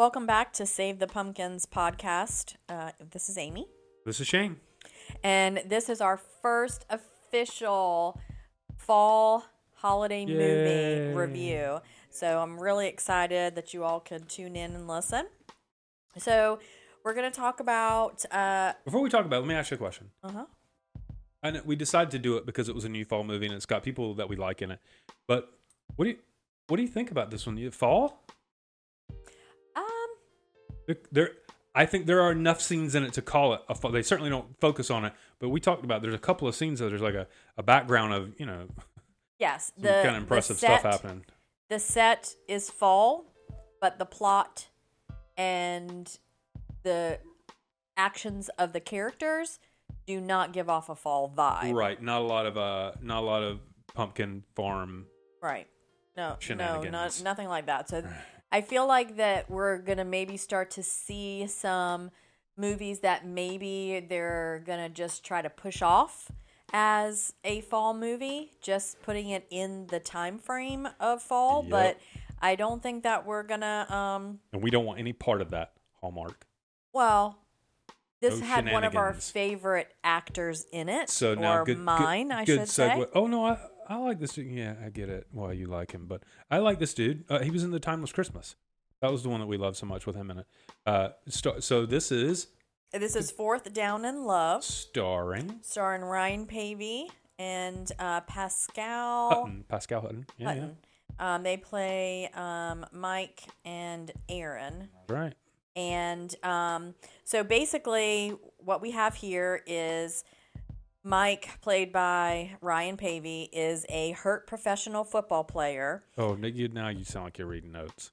Welcome back to Save the Pumpkins podcast. Uh, this is Amy, This is Shane. and this is our first official fall holiday Yay. movie review. So I'm really excited that you all could tune in and listen. So we're going to talk about. Uh Before we talk about it, let me ask you a question. Uh huh. Know we decided to do it because it was a new fall movie and it's got people that we like in it. But what do you what do you think about this one? You fall? There, I think there are enough scenes in it to call it a fall. They certainly don't focus on it, but we talked about there's a couple of scenes that there's like a, a background of, you know, Yes. The kind of impressive set- stuff happening. The set is fall, but the plot and the actions of the characters do not give off a fall vibe. Right. Not a lot of uh not a lot of pumpkin farm Right. No, no, not, nothing like that. So I feel like that we're going to maybe start to see some movies that maybe they're going to just try to push off as a fall movie, just putting it in the time frame of fall, Yep. but I don't think that we're going to um and we don't want any part of that Hallmark. well, this No had one of our favorite actors in it, So now, or good, mine, good, I good should segue. say. Oh no, I I like this. Dude. Yeah, I get it. Why you like him, but I like this dude. Uh, he was in the Timeless Christmas. That was the one that we loved so much with him in it. Uh, star- so this is This is Fourth Down and Love. starring starring Ryan Paevey and uh, Pascale Hutton, Pascale Hutton. Yeah, Hutton. Um, they play um, Mike and Aaron. right. And um, so basically, what we have here is Mike, played by Ryan Paevey, is a hurt professional football player. Oh, now you, now you sound like you're reading notes.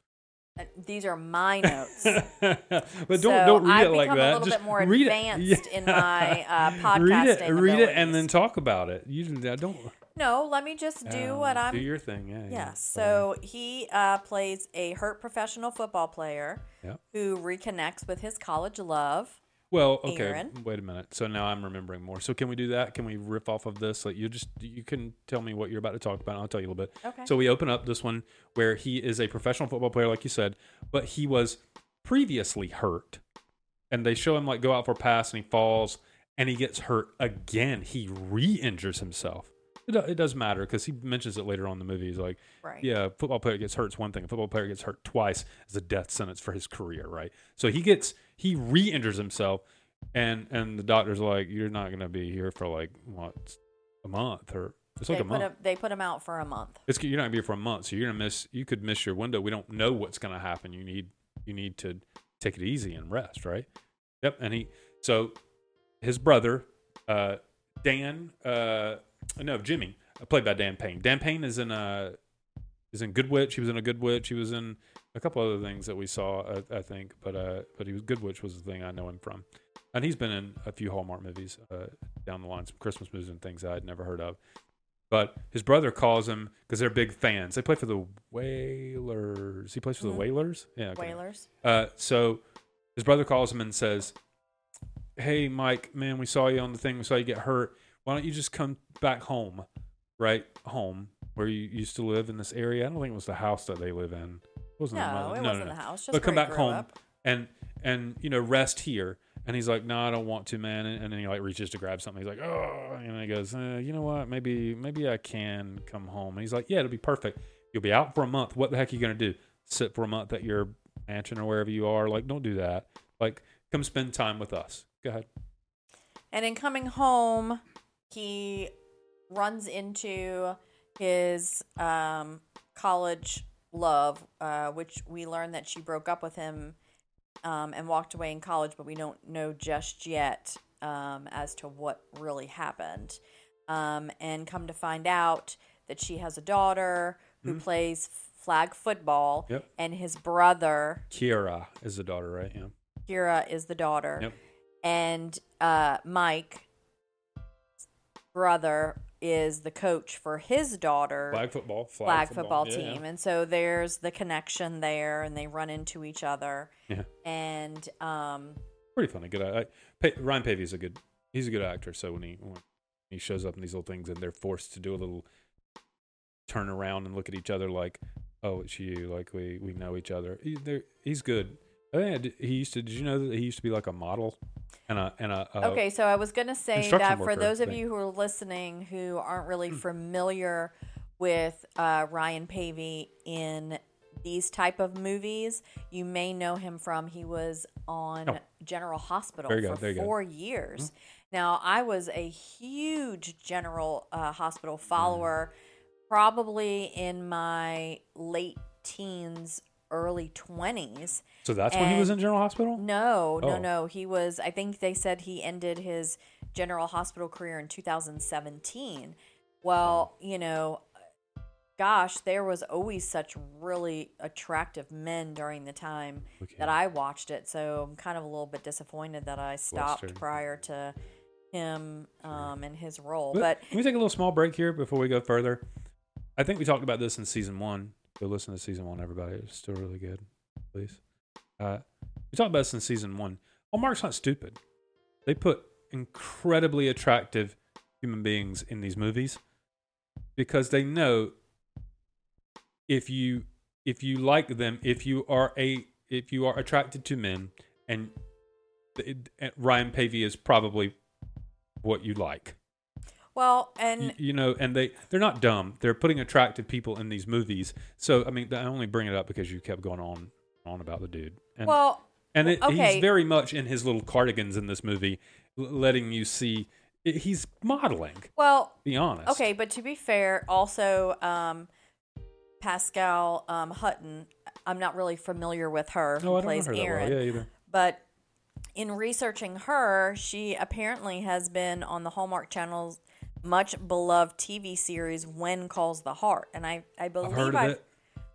Uh, These are my notes. but don't So don't read I've it like become a that. little Just bit more read it. advanced in my, uh, Read it, podcasting read it, and then talk about it. You don't no, let me just do uh, what I'm do your thing. Yeah, yeah. Yes. So he uh, plays a hurt professional football player Yeah. who reconnects with his college love. Well, okay. Aaron? Wait a minute. So now I'm remembering more. So can we do that? Can we riff off of this? Like you just you can tell me what you're about to talk about. I'll tell you a little bit. Okay. So we open up this one where he is a professional football player, like you said, but he was previously hurt, and they show him like go out for a pass and he falls and he gets hurt again. He re-injures himself. It, it does matter because he mentions it later on in the movie. He's like, Right. yeah, football player gets hurt is one thing. A football player gets hurt twice is a death sentence for his career, right? So he gets he re-injures himself, and and the doctor's like, you're not gonna be here for like what a month or it's like they a month. put him, they put him out for a month. It's you're not gonna be here for a month, so you're gonna miss. You could miss your window. We don't know what's gonna happen. You need you need to take it easy and rest, right? Yep. And he so his brother, uh, Dan, uh, no Jimmy, played by Dan Payne. Dan Payne is in uh is in Good Witch. He was in a Good Witch. He was in a couple other things that we saw, I, I think, but uh, but he was Good Witch was the thing I know him from, and he's been in a few Hallmark movies uh, down the line, some Christmas movies and things I'd never heard of. But his brother calls him because they're big fans. They play for the Whalers. He plays for Mhm. the Whalers. Yeah. okay. Whalers. Uh, so his brother calls him and says, "Hey, Mike, man, we saw you on the thing. We saw you get hurt. Why don't you just come back home, right home where you used to live in this area? I don't think it was the house that they live in. Wasn't No, mother. it no, wasn't no, no. the house. Just But come back home up. and and you know rest here." And he's like, "No, I don't want to, man." And, and then he like reaches to grab something. He's like, "Oh," and he goes, uh, "You know what? Maybe maybe I can come home." And he's like, "Yeah, it'll be perfect. You'll be out for a month. What the heck are you gonna do? Sit for a month at your mansion or wherever you are? Like, don't do that. Like, come spend time with us. Go ahead." And in coming home, he runs into his um, college love, uh, which we learned that she broke up with him um, and walked away in college, but we don't know just yet um, as to what really happened. Um, and come to find out that she has a daughter who Mhm. plays flag football, Yep. and his brother Kira is the daughter, right? Yeah. Kira is the daughter. Yep. And uh, Mike, brother, is the coach for his daughter Flag football. flag football, Yeah, team. And so there's the connection there, and they run into each other. Yeah. And um, Pretty funny. Good. I, I, Ryan Paevey is a good. He's a good actor. So when he when he shows up in these little things, and they're forced to do a little turn around and look at each other like, "Oh, it's you." Like we we know each other. He, he's good. I think he used to. Did you know that he used to be like a model and a and a, a Okay, so I was going to say that for those of you who are listening who aren't Hmm. really familiar with uh, Ryan Paevey in these type of movies, you may know him from he was on Oh. General Hospital for go. Hmm. four years. Now, I was a huge General uh, Hospital follower, probably in my late teens, early twenties. So that's when he was in General Hospital. No, no, Oh. no. He was. I think they said he ended his General Hospital career in 2017. Well, you know, gosh, there was always such really attractive men during the time Okay. that I watched it. So I'm kind of a little bit disappointed that I stopped Western. prior to him um, and his role. But But can we take a little small break here before we go further? I think we talked about this in season one. Go listen to season one, everybody. It's still really good. Please. Uh, we talked about this in season one. Hallmark's not stupid. They put incredibly attractive human beings in these movies because they know if you if you like them, if you are a if you are attracted to men, and and Ryan Paevey is probably what you like. Well, and you know, and they they're not dumb. They're putting attractive people in these movies. So I mean, I only bring it up because you kept going on on about the dude. And, well, and it, okay. he's very much in his little cardigans in this movie, l- letting you see he's modeling. well, Be honest. Okay, but to be fair, also um, Pascale um, Hutton. I'm not really familiar with her who No, I don't know plays her that well. Yeah, either. but in researching her, she apparently has been on the Hallmark Channel's much beloved TV series "When Calls the Heart," and I I believe I've heard of I've it.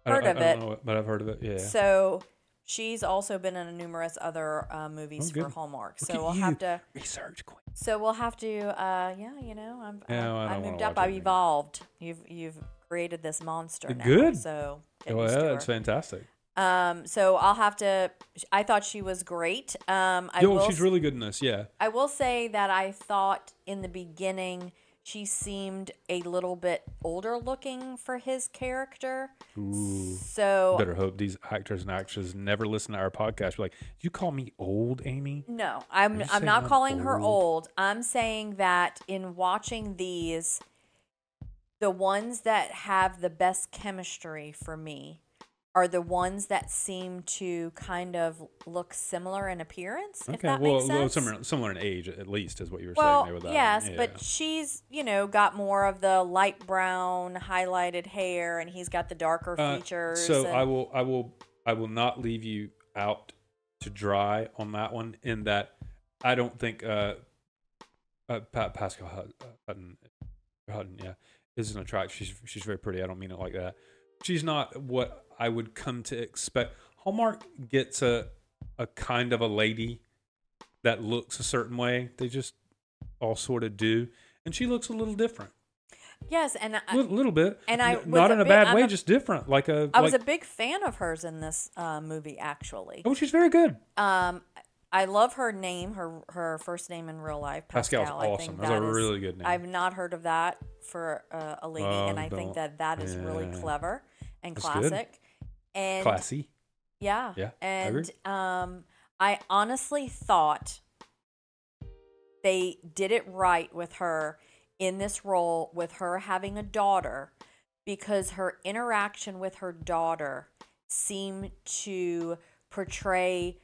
Heard of it. know but I've heard of it. Yeah. So she's also been in numerous other uh, movies Oh, for. Hallmark. Look so we'll have to. research queen. So we'll have to, uh, yeah, you know, I'm, Yeah, I I, moved up, I've evolved. You've you've created this monster now. Good. So Well, yeah, that's fantastic. Um, so I'll have to. I thought she was great. Um, I Yo, will. she's really good in this. Yeah. I will say that I thought in the beginning she seemed a little bit older looking for his character. Ooh. So Better hope these actors and actresses never listen to our podcast. Be like, you call me old, Amy? No, I'm I'm not I'm calling her old? old. I'm saying that in watching these the ones that have the best chemistry for me are the ones that seem to kind of look similar in appearance, if Okay. that Well, makes well, similar, similar in age, at least, is what you were Well, saying that. yes, one. but she's, you know, got more of the light brown highlighted hair and he's got the darker Uh, features. So and- I will, I will, I will not leave you out to dry on that one. In that, I don't think uh, uh pa- Pascale uh, Hutton, Hutton, yeah, is an attract. She's she's very pretty. I don't mean it like that. She's not what I would come to expect. Hallmark gets a a kind of a lady that looks a certain way. They just all sort of do, and she looks a little different. yes, and I, A little, little bit, and I not a in a bit- bad I'm way, a- just different. Like a I was like, a big fan of hers in this uh, movie, actually. oh, she's very good. Um, I love her name, her her first name in real life, Pascale's Pascale. I awesome. think That's a that is- really good name. I've not heard of that for uh, a lady, Oh, and I think that that is really clever and That's good. And Classy. yeah, Yeah, I and um, I honestly thought they did it right with her in this role, with her having a daughter, because her interaction with her daughter seemed to portray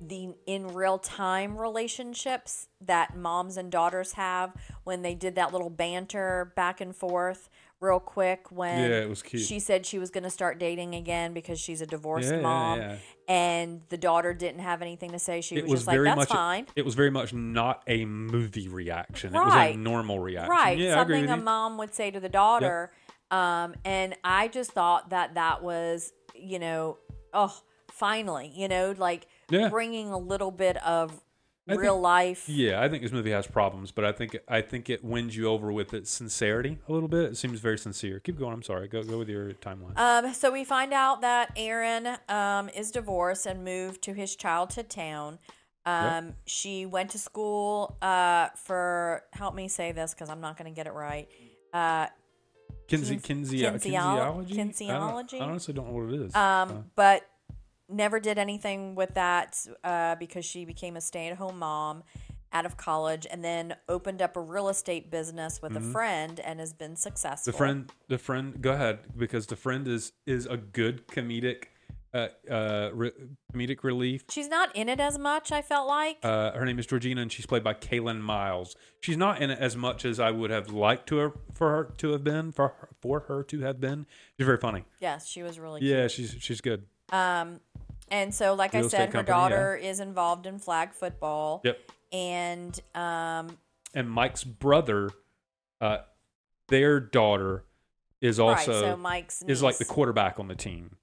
the in real time relationships that moms and daughters have when they did that little banter back and forth real quick when Yeah, it was cute. she said she was going to start dating again because she's a divorced Yeah, yeah, mom yeah. and the daughter didn't have anything to say she It was, was just like very that's much. fine It was very much not a movie reaction. It was Right. a normal reaction. right Yeah, I agree something with a you. mom would say to the daughter um and i just thought that that was you know oh finally you know like Yeah. bringing a little bit of I think- real life Yeah, I think this movie has problems, but I think I think it wins you over with its sincerity a little bit. It seems very sincere. Keep going. I'm sorry. Go go with your timeline. Um, so we find out that Aaron um, is divorced and moved to his childhood town. Um, She went to school uh, for, help me say this because I'm not going to get it right. Uh, Kinsey, kins- Kinsey, kinesiolo- kinesiology. I, don't- I honestly don't know what it is. um, Uh, but never did anything with that uh, because she became a stay-at-home mom out of college and then opened up a real estate business with a friend and has been successful. Mm-hmm. The friend, the friend, go ahead because the friend is is a good comedic, uh, uh, re- comedic relief. She's not in it as much. I felt like. Uh, her name is Georgina, and she's played by Kaylin Miles. She's not in it as much as I would have liked to her for her to have been for her, for her to have been. She's very funny. yes, she was really. Yeah, she's she's good. Um, and so, like Real I said, her company, yeah. daughter is involved in flag football. Yep. And um, And Mike's brother, uh, their daughter is also right, so Mike's is like the quarterback on the team,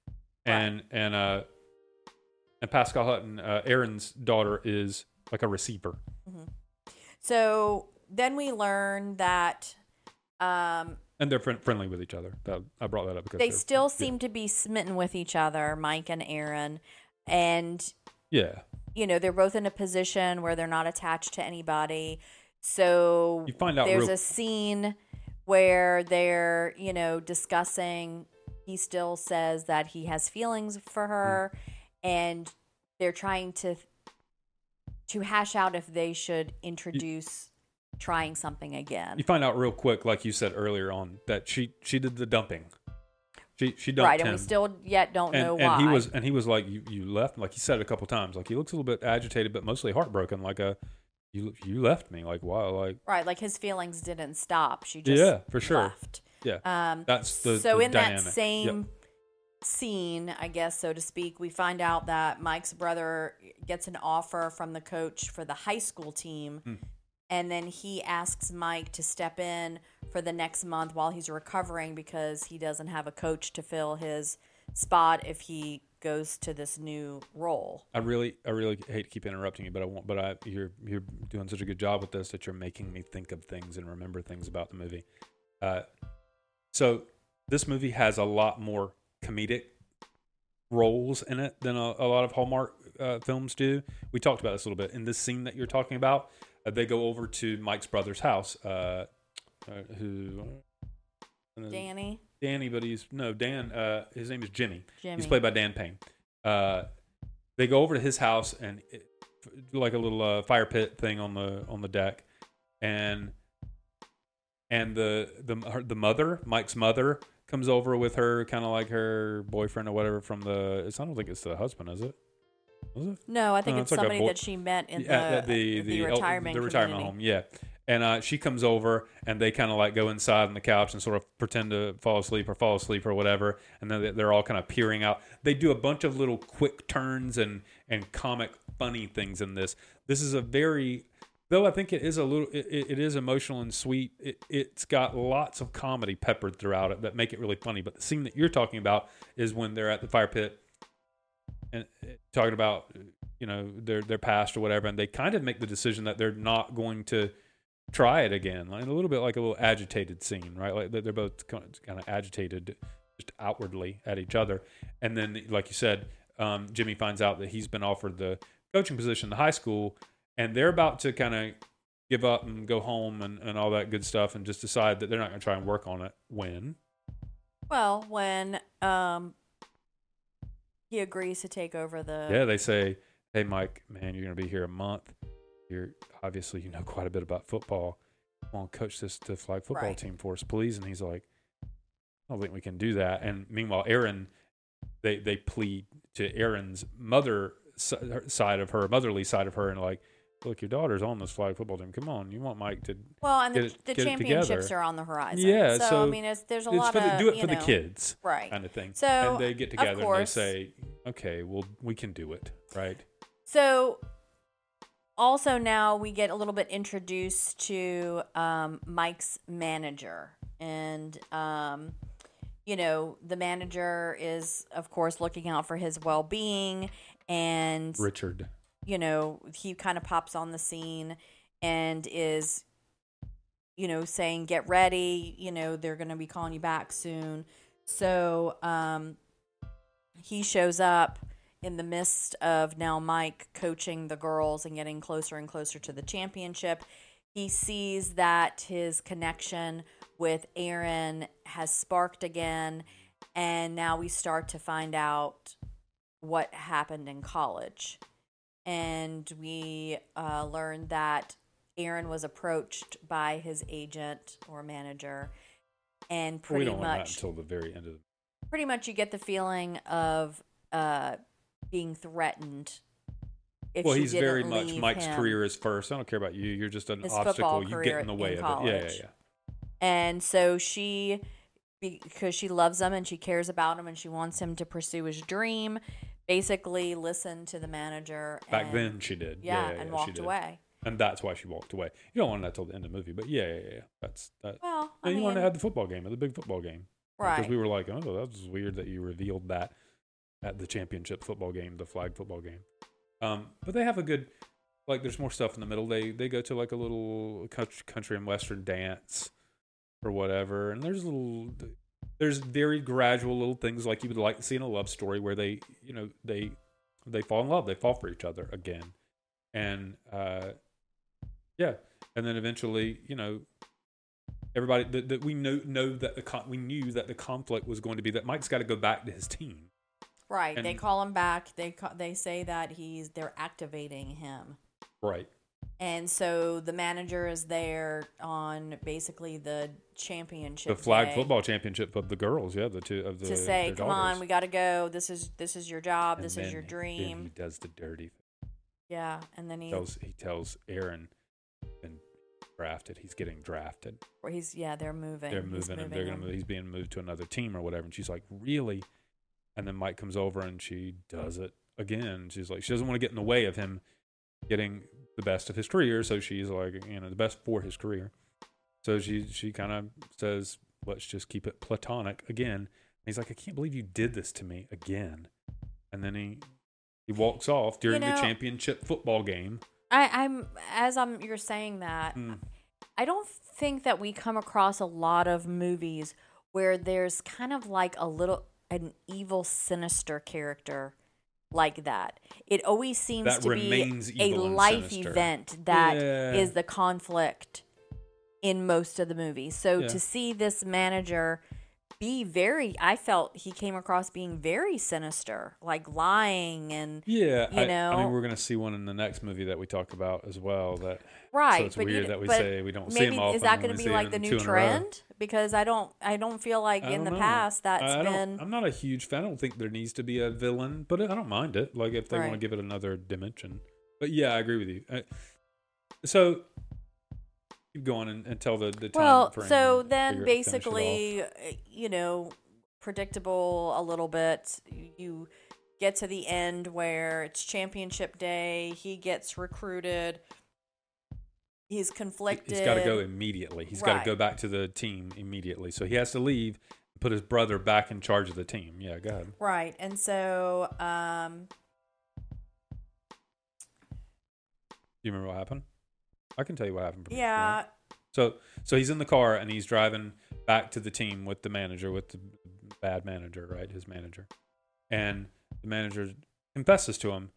and and uh, and Pascale Hutton, uh, Aaron's daughter is like a receiver. So then we learn that um, And they're friend- friendly with each other. That, I brought that up because they still yeah. seem to be smitten with each other, Mike and Aaron, and Yeah, you know they're both in a position where they're not attached to anybody. So You find out there's real- a scene where they're you know discussing. He still says that he has feelings for her, mm. and they're trying to to hash out if they should introduce trying something again. you find out real quick, like you said earlier on, that she she did the dumping. She she dumped Right, him. and we still yet don't and, know and why. he was and he was like you you left like he said it a couple times like he looks a little bit agitated but mostly heartbroken like a you you left me like wow like right, like his feelings didn't stop. She just Yeah, for sure. left. yeah Um, that's the so the in dynamic. that Yep. same scene, I guess so to speak, we find out that Mike's brother gets an offer from the coach for the high school team, Hmm. And then he asks Mike to step in for the next month while he's recovering because he doesn't have a coach to fill his spot if he goes to this new role. I really, I really hate to keep interrupting you, but I won't. But I, you're you're doing such a good job with this that you're making me think of things and remember things about the movie. Uh, so this movie has a lot more comedic roles in it than a, a lot of Hallmark uh, films do. We talked about this a little bit in this scene that you're talking about. Uh, they go over to Mike's brother's house, uh, uh, who. uh, Danny, Danny, but he's no Dan. Uh, his name is Jimmy. Jimmy. He's played by Dan Payne. Uh, they go over to his house and it, like a little uh, fire pit thing on the on the deck, and and the the her, the mother, Mike's mother, comes over with her, kind of like her boyfriend or whatever from the. It's, I don't think it's the husband, is it? No, I think No, it's, it's like somebody boy- that she met in Yeah, the, the, the, el- retirement the retirement community. home. Yeah, and uh, she comes over and they kind of like go inside on the couch and sort of pretend to fall asleep or fall asleep or whatever, and then they- they're all kind of peering out. They do a bunch of little quick turns and and comic funny things in this. This is a very though I think it is a little it, it it is emotional and sweet. It it's got lots of comedy peppered throughout it that make it really funny. But the scene that you're talking about is when they're at the fire pit and uh, talking about you know their their past or whatever, and they kind of make the decision that they're not going to try it again, like a little bit like a little agitated scene, right? Like they're they're both kind of agitated, just outwardly at each other, and then like you said, um, Jimmy finds out that he's been offered the coaching position in the high school, and they're about to kind of give up and go home and, and all that good stuff, and just decide that they're not going to try and work on it. When Well, when um, he agrees to take over the yeah, they say, "Hey, Mike, man, you're going to be here a month. You're obviously you know quite a bit about football. Come on, coach this to flag football Right. team for us, please." And he's like, "I don't think we can do that." And meanwhile, Aaron, they they plead to Aaron's mother side of her motherly side of her, and like, "Look, your daughter's on this flag football team. Come on, you want Mike to." well, and the, it- the championships are on the horizon. Yeah, so, I mean, it's, there's a It's lot for the, of do it for the kids, right? kind of thing. So, and they get together and they say, "Okay, well, we can do it, right?" So, also now we get a little bit introduced to um, Mike's manager, and um, you know the manager is of course looking out for his well-being, and Richard. You know he kind of pops on the scene and is you know saying get ready you know they're going to be calling you back soon so um he shows up in the midst of now Mike coaching the girls and getting closer and closer to the championship he sees that his connection with Aaron has sparked again and now we start to find out what happened in college. And we uh, learned that Aaron was approached by his agent or manager, and we pretty don't learn that much, until the very end of the pretty much, you get the feeling of uh, being threatened. If well, he's very much Mike's him. career is first. I don't care about you. You're just an His obstacle. You get in the way in of it. Yeah, yeah, yeah. And so she, because she loves him and she cares about him and she wants him to pursue his dream, basically listened to the manager. Back and, then, she did. yeah, Yeah, yeah, and yeah, walked away. and that's why she walked away. You don't want that till the end of the movie, but yeah, yeah, yeah. That's that. Well, I And you want to have the football game, the big football game, right? because we were like, oh, that was weird that you revealed that at the championship football game, the flag football game. Um, but they have a good, like, there's more stuff in the middle. They they go to like a little country and western dance or whatever, and there's a little. There's very gradual little things like you would like to see in a love story where they, you know, they they fall in love, they fall for each other again, and uh, yeah, and then eventually, you know, everybody that, that we know know that the con- we knew that the conflict was going to be that Mike's got to go back to his team. Right. they call him back. They ca- they say that he's they're activating him. Right. And so the manager is there on basically the championship The flag day football championship of the girls, yeah, the two of the to say, "Come on, we got to go. This is this is your job. And this is your dream." he does the dirty. yeah, and then he Tells he tells Aaron, and drafted. He's getting drafted. or he's yeah, they're moving. They're He's moving him. They're gonna. Move, he's being moved to another team or whatever. And she's like, really? And then Mike comes over and she does it again. She's like, she doesn't want to get in the way of him getting the best of his career. So she's like, you know, the best for his career. So she she kind of says, let's just keep it platonic again. And he's like, I can't believe you did this to me again. And then he he walks off during know- the championship football game. I, I'm as I'm you're saying that. Mm. I don't think that we come across a lot of movies where there's kind of like a little an evil, sinister character like that. It always seems That to be a life event that is Yeah. the conflict in most of the movies. So Yeah. to see this manager be very I felt he came across being very sinister, like lying and Yeah, You I, I mean, we're gonna see one in the next movie that we talk about as well. That Right, so it's you weird d- that we say we don't see maybe him often. is that gonna be like the new in a row. trend? Because I don't, I don't feel like I in the know. past that's I been I'm not a huge fan. I don't think there needs to be a villain, but I don't mind it. Like if they want to give it another dimension. But yeah, I agree with you. I, so keep on and, and tell the the time well. So then, figure it- finish it off. basically, uh, you know, predictable a little bit. You get to the end where it's championship day. He gets recruited. He's conflicted. he's got to go immediately. He's got to go back to the team immediately. So he has to leave and put his brother back in charge of the team. Yeah, go ahead. Right, and so um, Do you remember what happened? I can tell you what happened. want. yeah, So so he's in the car and he's driving back to the team with the manager, with the bad manager, right? His manager, and the manager confesses to him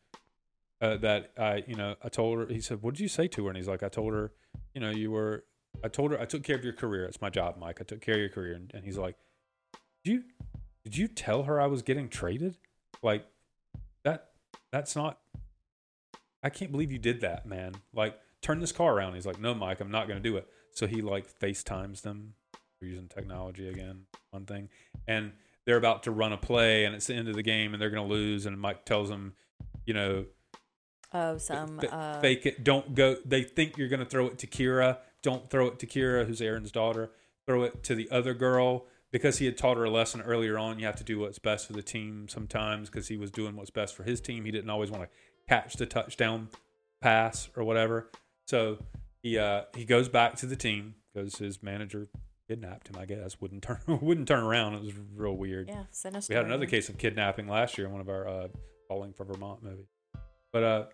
uh, that I, you know, I told her. He said, "What did you say to her?" And he's like, "I told her, you know, you were. I told her I took care of your career. It's my job, Mike. I took care of your career." And, and he's like, "Did you did you tell her I was getting traded? Like that? That's not. I can't believe you did that, man. Like." Turn this car around. He's like, no, Mike, I'm not going to do it. So he like FaceTimes them. We're using technology again, one thing. And they're about to run a play and it's the end of the game and they're going to lose. And Mike tells them, you know, oh, some uh, fake it. Don't go. They think you're going to throw it to Kira. Don't throw it to Kira, who's Aaron's daughter. Throw it to the other girl because he had taught her a lesson earlier on. You have to do what's best for the team sometimes because he was doing what's best for his team. He didn't always want to catch the touchdown pass or whatever. So he uh, he goes back to the team because his manager kidnapped him. I guess wouldn't turn wouldn't turn around. It was real weird. yeah, sinister. We had another case of kidnapping last year in one of our uh, Falling for Vermont movies. But uh,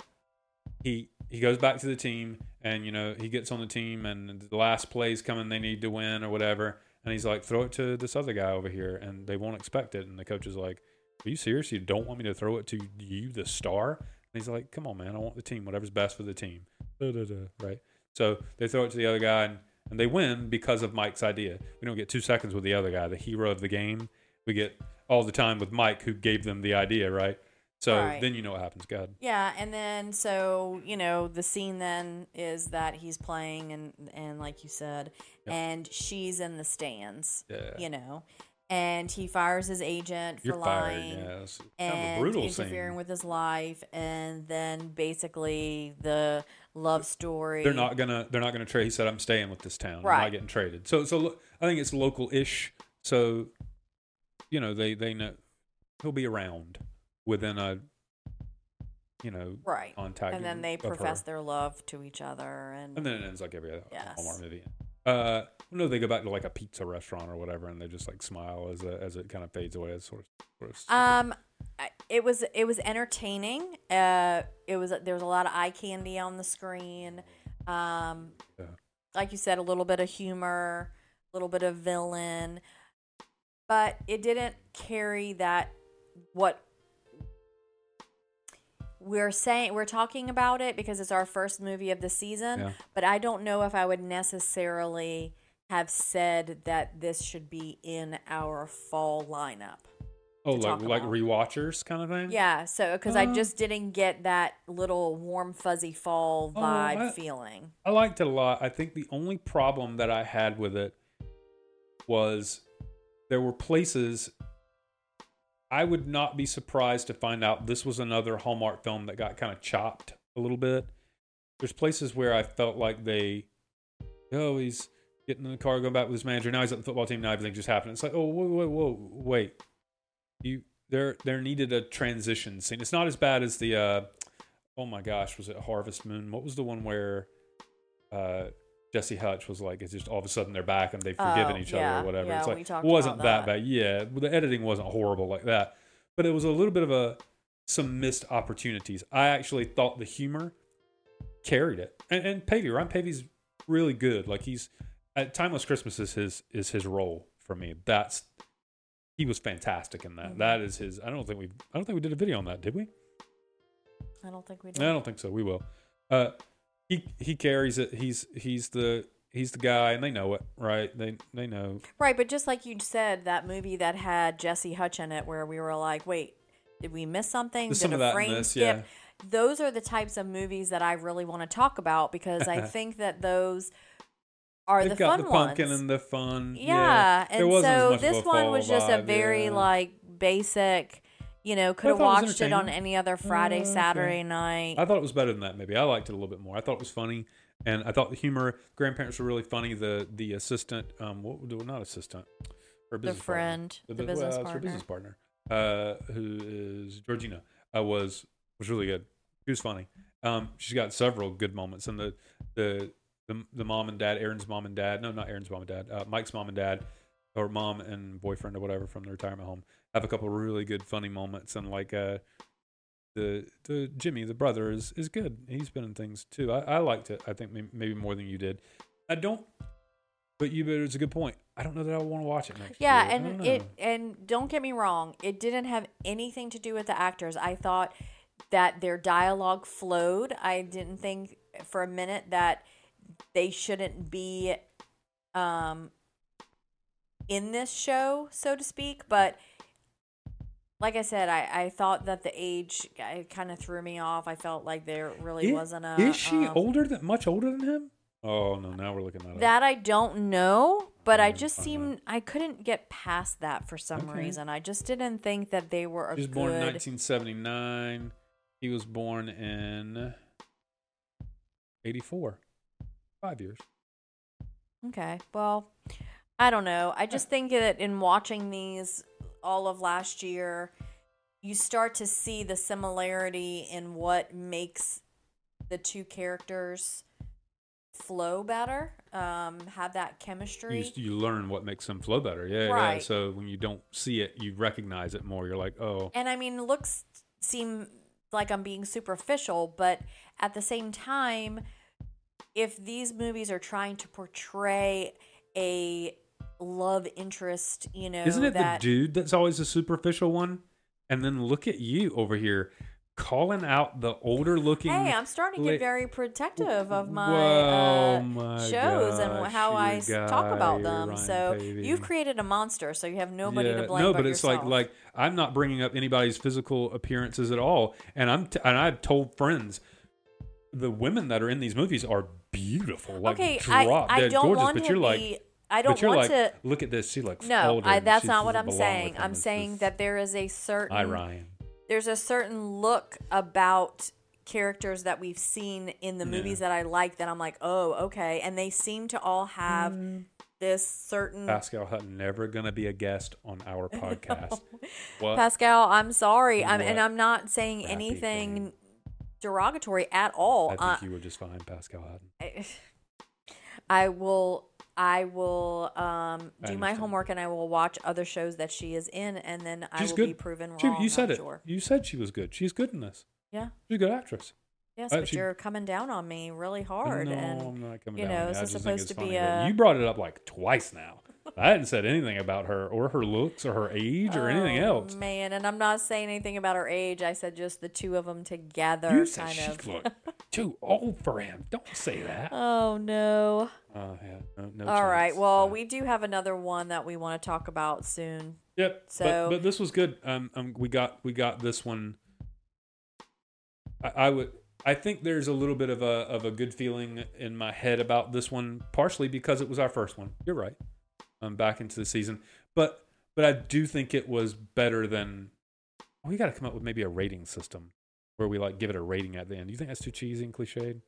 he he goes back to the team, and you know he gets on the team, and the last play's coming. They need to win or whatever, and he's like, throw it to this other guy over here, and they won't expect it. And the coach is like, Are you serious? You don't want me to throw it to you, the star? And he's like, Come on, man, I want the team. Whatever's best for the team. Da, da, da, right? So they throw it to the other guy, and, and they win because of Mike's idea. We don't get two seconds with the other guy, the hero of the game. We get all the time with Mike, who gave them the idea, right? So Right. then you know what happens. Go ahead. Yeah, and then so you know the scene then is that he's playing and and like you said, Yep. and she's in the stands. Yeah. You know, and he fires his agent for You're fired. lying. Yeah, it's kind of and interfering scene. with his life, and then basically the love story. They're not gonna. They're not gonna trade. He said, "I'm staying with this town. I'm Right. not getting traded." So, so lo- I think it's local-ish. So, you know, they they know he'll be around within a, you know, right, contact. and then they of her. profess their love to each other, and, And then it ends like every other Yes. Hallmark movie. Uh, no, they go back to like a pizza restaurant or whatever, and they just like smile as a, as it kind of fades away. It's sort of, sort of Um, I- it was it was entertaining. Uh, it was there was a lot of eye candy on the screen. Um, Yeah. like you said, a little bit of humor, a little bit of villain, but it didn't carry that what we're saying. We're talking about it because it's our first movie of the season, Yeah. but I don't know if I would necessarily have said that this should be in our fall lineup. Oh, like like about. rewatchers kind of thing. Yeah, so because I Uh, just didn't get that little warm fuzzy fall Oh, vibe I- feeling. I liked it a lot. I think the only problem that I had with it was there were places I would not be surprised to find out this was another Hallmark film that got kind of chopped a little bit. There's places where I felt like they, oh, he's getting in the car, going back with his manager. Now he's at the football team. Now everything just happened. It's like, oh, whoa, whoa, whoa, wait. You there there needed a transition scene. It's not as bad as the uh, oh my gosh, was it Harvest Moon? What was the one where uh, Jesse Hutch was like, it's just all of a sudden they're back and they've forgiven Oh, each yeah, other or whatever. yeah, it's like wasn't that that. bad. Yeah, the editing wasn't horrible like that, but it was a little bit of a some missed opportunities. I actually thought the humor carried it, and, and Paevey, Ryan Paevey's really good. Like he's at Timeless Christmas is his is his role for me. That's he was fantastic in that. Mhm. That is his. I don't think we I don't think we did a video on that, did we? I don't think we did. I don't think so. We will. Uh, he he carries it. He's he's the he's the guy, and they know it, right? They they know. Right, but just like you said, that movie that had Jesse Hutch in it, where we were like, wait, did we miss something? There's did some a of that in frame this, skip? yeah. Those are the types of movies that I really want to talk about because I think that those are They've the got fun the pumpkin ones. and the fun. yeah, there and so this one was just a very yeah. like basic. You know, could have thought it watched it on any other Friday, Oh, okay. Saturday night. I thought it was better than that. Maybe I liked it a little bit more. I thought it was funny, and I thought the humor. Grandparents were really funny. The the assistant, um, what not assistant, her the business friend, partner. the, bu- business well, it's her business partner, uh, who is Georgina, uh, was was really good. She was funny. Um, she's got several good moments, and the the the, the mom and dad, Aaron's mom and dad, no, not Aaron's mom and dad, uh, Mike's mom and dad, or mom and boyfriend or whatever from the retirement home, have a couple of really good funny moments, and like uh, the the Jimmy, the brother, is is good. He's been in things too. I, I liked it. I think maybe, more than you did. I don't. But you, but it's a good point. I don't know that I want to watch it next Yeah, year. I and it and don't get me wrong, it didn't have anything to do with the actors. I thought that their dialogue flowed. I didn't think for a minute that they shouldn't be um in this show, so to speak, but like I said, I, I thought that the age kind of threw me off. I felt like there really I- wasn't a. Is she um, older than much older than him? Oh no! Now we're looking at it. That I don't know, but I Mm, just seemed I couldn't get past that for some Okay. reason. I just didn't think that they were a She was good. born in 1979. He was born in 84. Five years. Okay, well, I don't know. I just think that in watching these all of last year, you start to see the similarity in what makes the two characters flow better, um, have that chemistry. You, you learn what makes them flow better. Yeah, yeah. Right. So when you don't see it, you recognize it more. You're like, oh, And I mean, looks seem like I'm being superficial, but at the same time, if these movies are trying to portray a love interest, you know, isn't it that the dude that's always a superficial one? And then look at you over here calling out the older looking. Hey, I'm starting to get very protective of my, Whoa, uh, my shows and how I talk about them. Ryan So Paevey. you've created a monster, so you have nobody to blame. No, but, but it's like like I'm not bringing up anybody's physical appearances at all, and I'm t- and I've told friends the women that are in these movies are beautiful, like okay, I, drop I dead don't gorgeous. want but to you're like, be. I don't you're want like, to. look at this. She looks No. I, that's she not what I'm saying. I'm It's saying just- that there is a certain Hi, Ryan. there's a certain look about characters that we've seen in the Yeah. movies that I like that I'm like, oh, okay, and they seem to all have Mm. this certain. Pascale Hutton never gonna be a guest on our podcast. What? Pascale, I'm sorry, I'm, and I'm not saying crappy anything thing. Derogatory at all. I think Uh, you were just fine, Pascale Hutton. I, I will I will um, I do my homework and I will watch other shows that she is in, and then I She's will good. be proven She- wrong. you said it. Sure. You said she was good. She's good in this. Yeah. She's a good actress. Yes, Uh, but she- you're coming down on me really hard, no, and I'm not coming you down. know, on this is supposed to funny be a- You brought it up like twice now. I hadn't said anything about her or her looks or her age or anything Oh, else. Man, and I'm not saying anything about her age. I said just the two of them together, You said kind of. looked too old for him. Don't say that. Oh no! Oh yeah, no, no All right. chance. Well, Uh, we do have another one that we want to talk about soon. Yep. So- but, but this was good. Um, um, we got we got this one. I, I would. I think there's a little bit of a of a good feeling in my head about this one, partially because it was our first one. You're right. Um, back into the season, but but I do think it was better than. We got to come up with maybe a rating system where we like give it a rating at the end. Do you think that's too cheesy and cliched?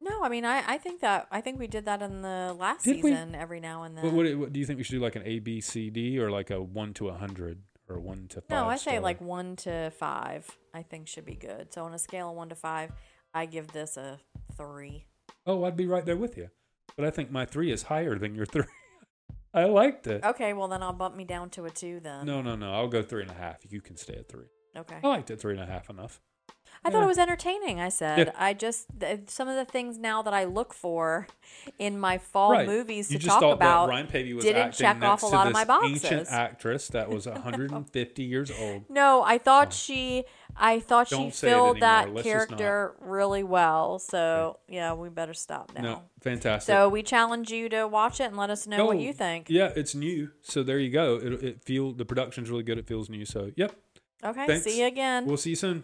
No, I mean, I, I think that I think we did that in the last Did we? season. Every now and then. What, what, what do you think we should do? Like an A, B, C, D, or like a one to a hundred, or one to five? no, I say star? like one to five. I think should be good. So on a scale of one to five, I give this a three. Oh, I'd be right there with you. But I think my three is higher than your three. I liked it. Okay, well then I'll bump me down to a two then. No, no, no. I'll go three and a half. You can stay at three. Okay. I liked it three and a half enough. I thought it was entertaining. I said. Yeah. I just th- some of the things now that I look for in my fall right. movies you to talk about Ryan Paevey was didn't check off a lot of my boxes. ancient actress that was 150 years old. No, I thought Oh. she I thought she Don't it filled that. Let's character really well. So, yeah, we better stop now. No, fantastic. So, we challenge you to watch it and let us know what you think. Yeah, it's new. So there you go. It, it feel the production's really good. It feels new. So yep. Okay, Thanks. see you again. We'll see you soon.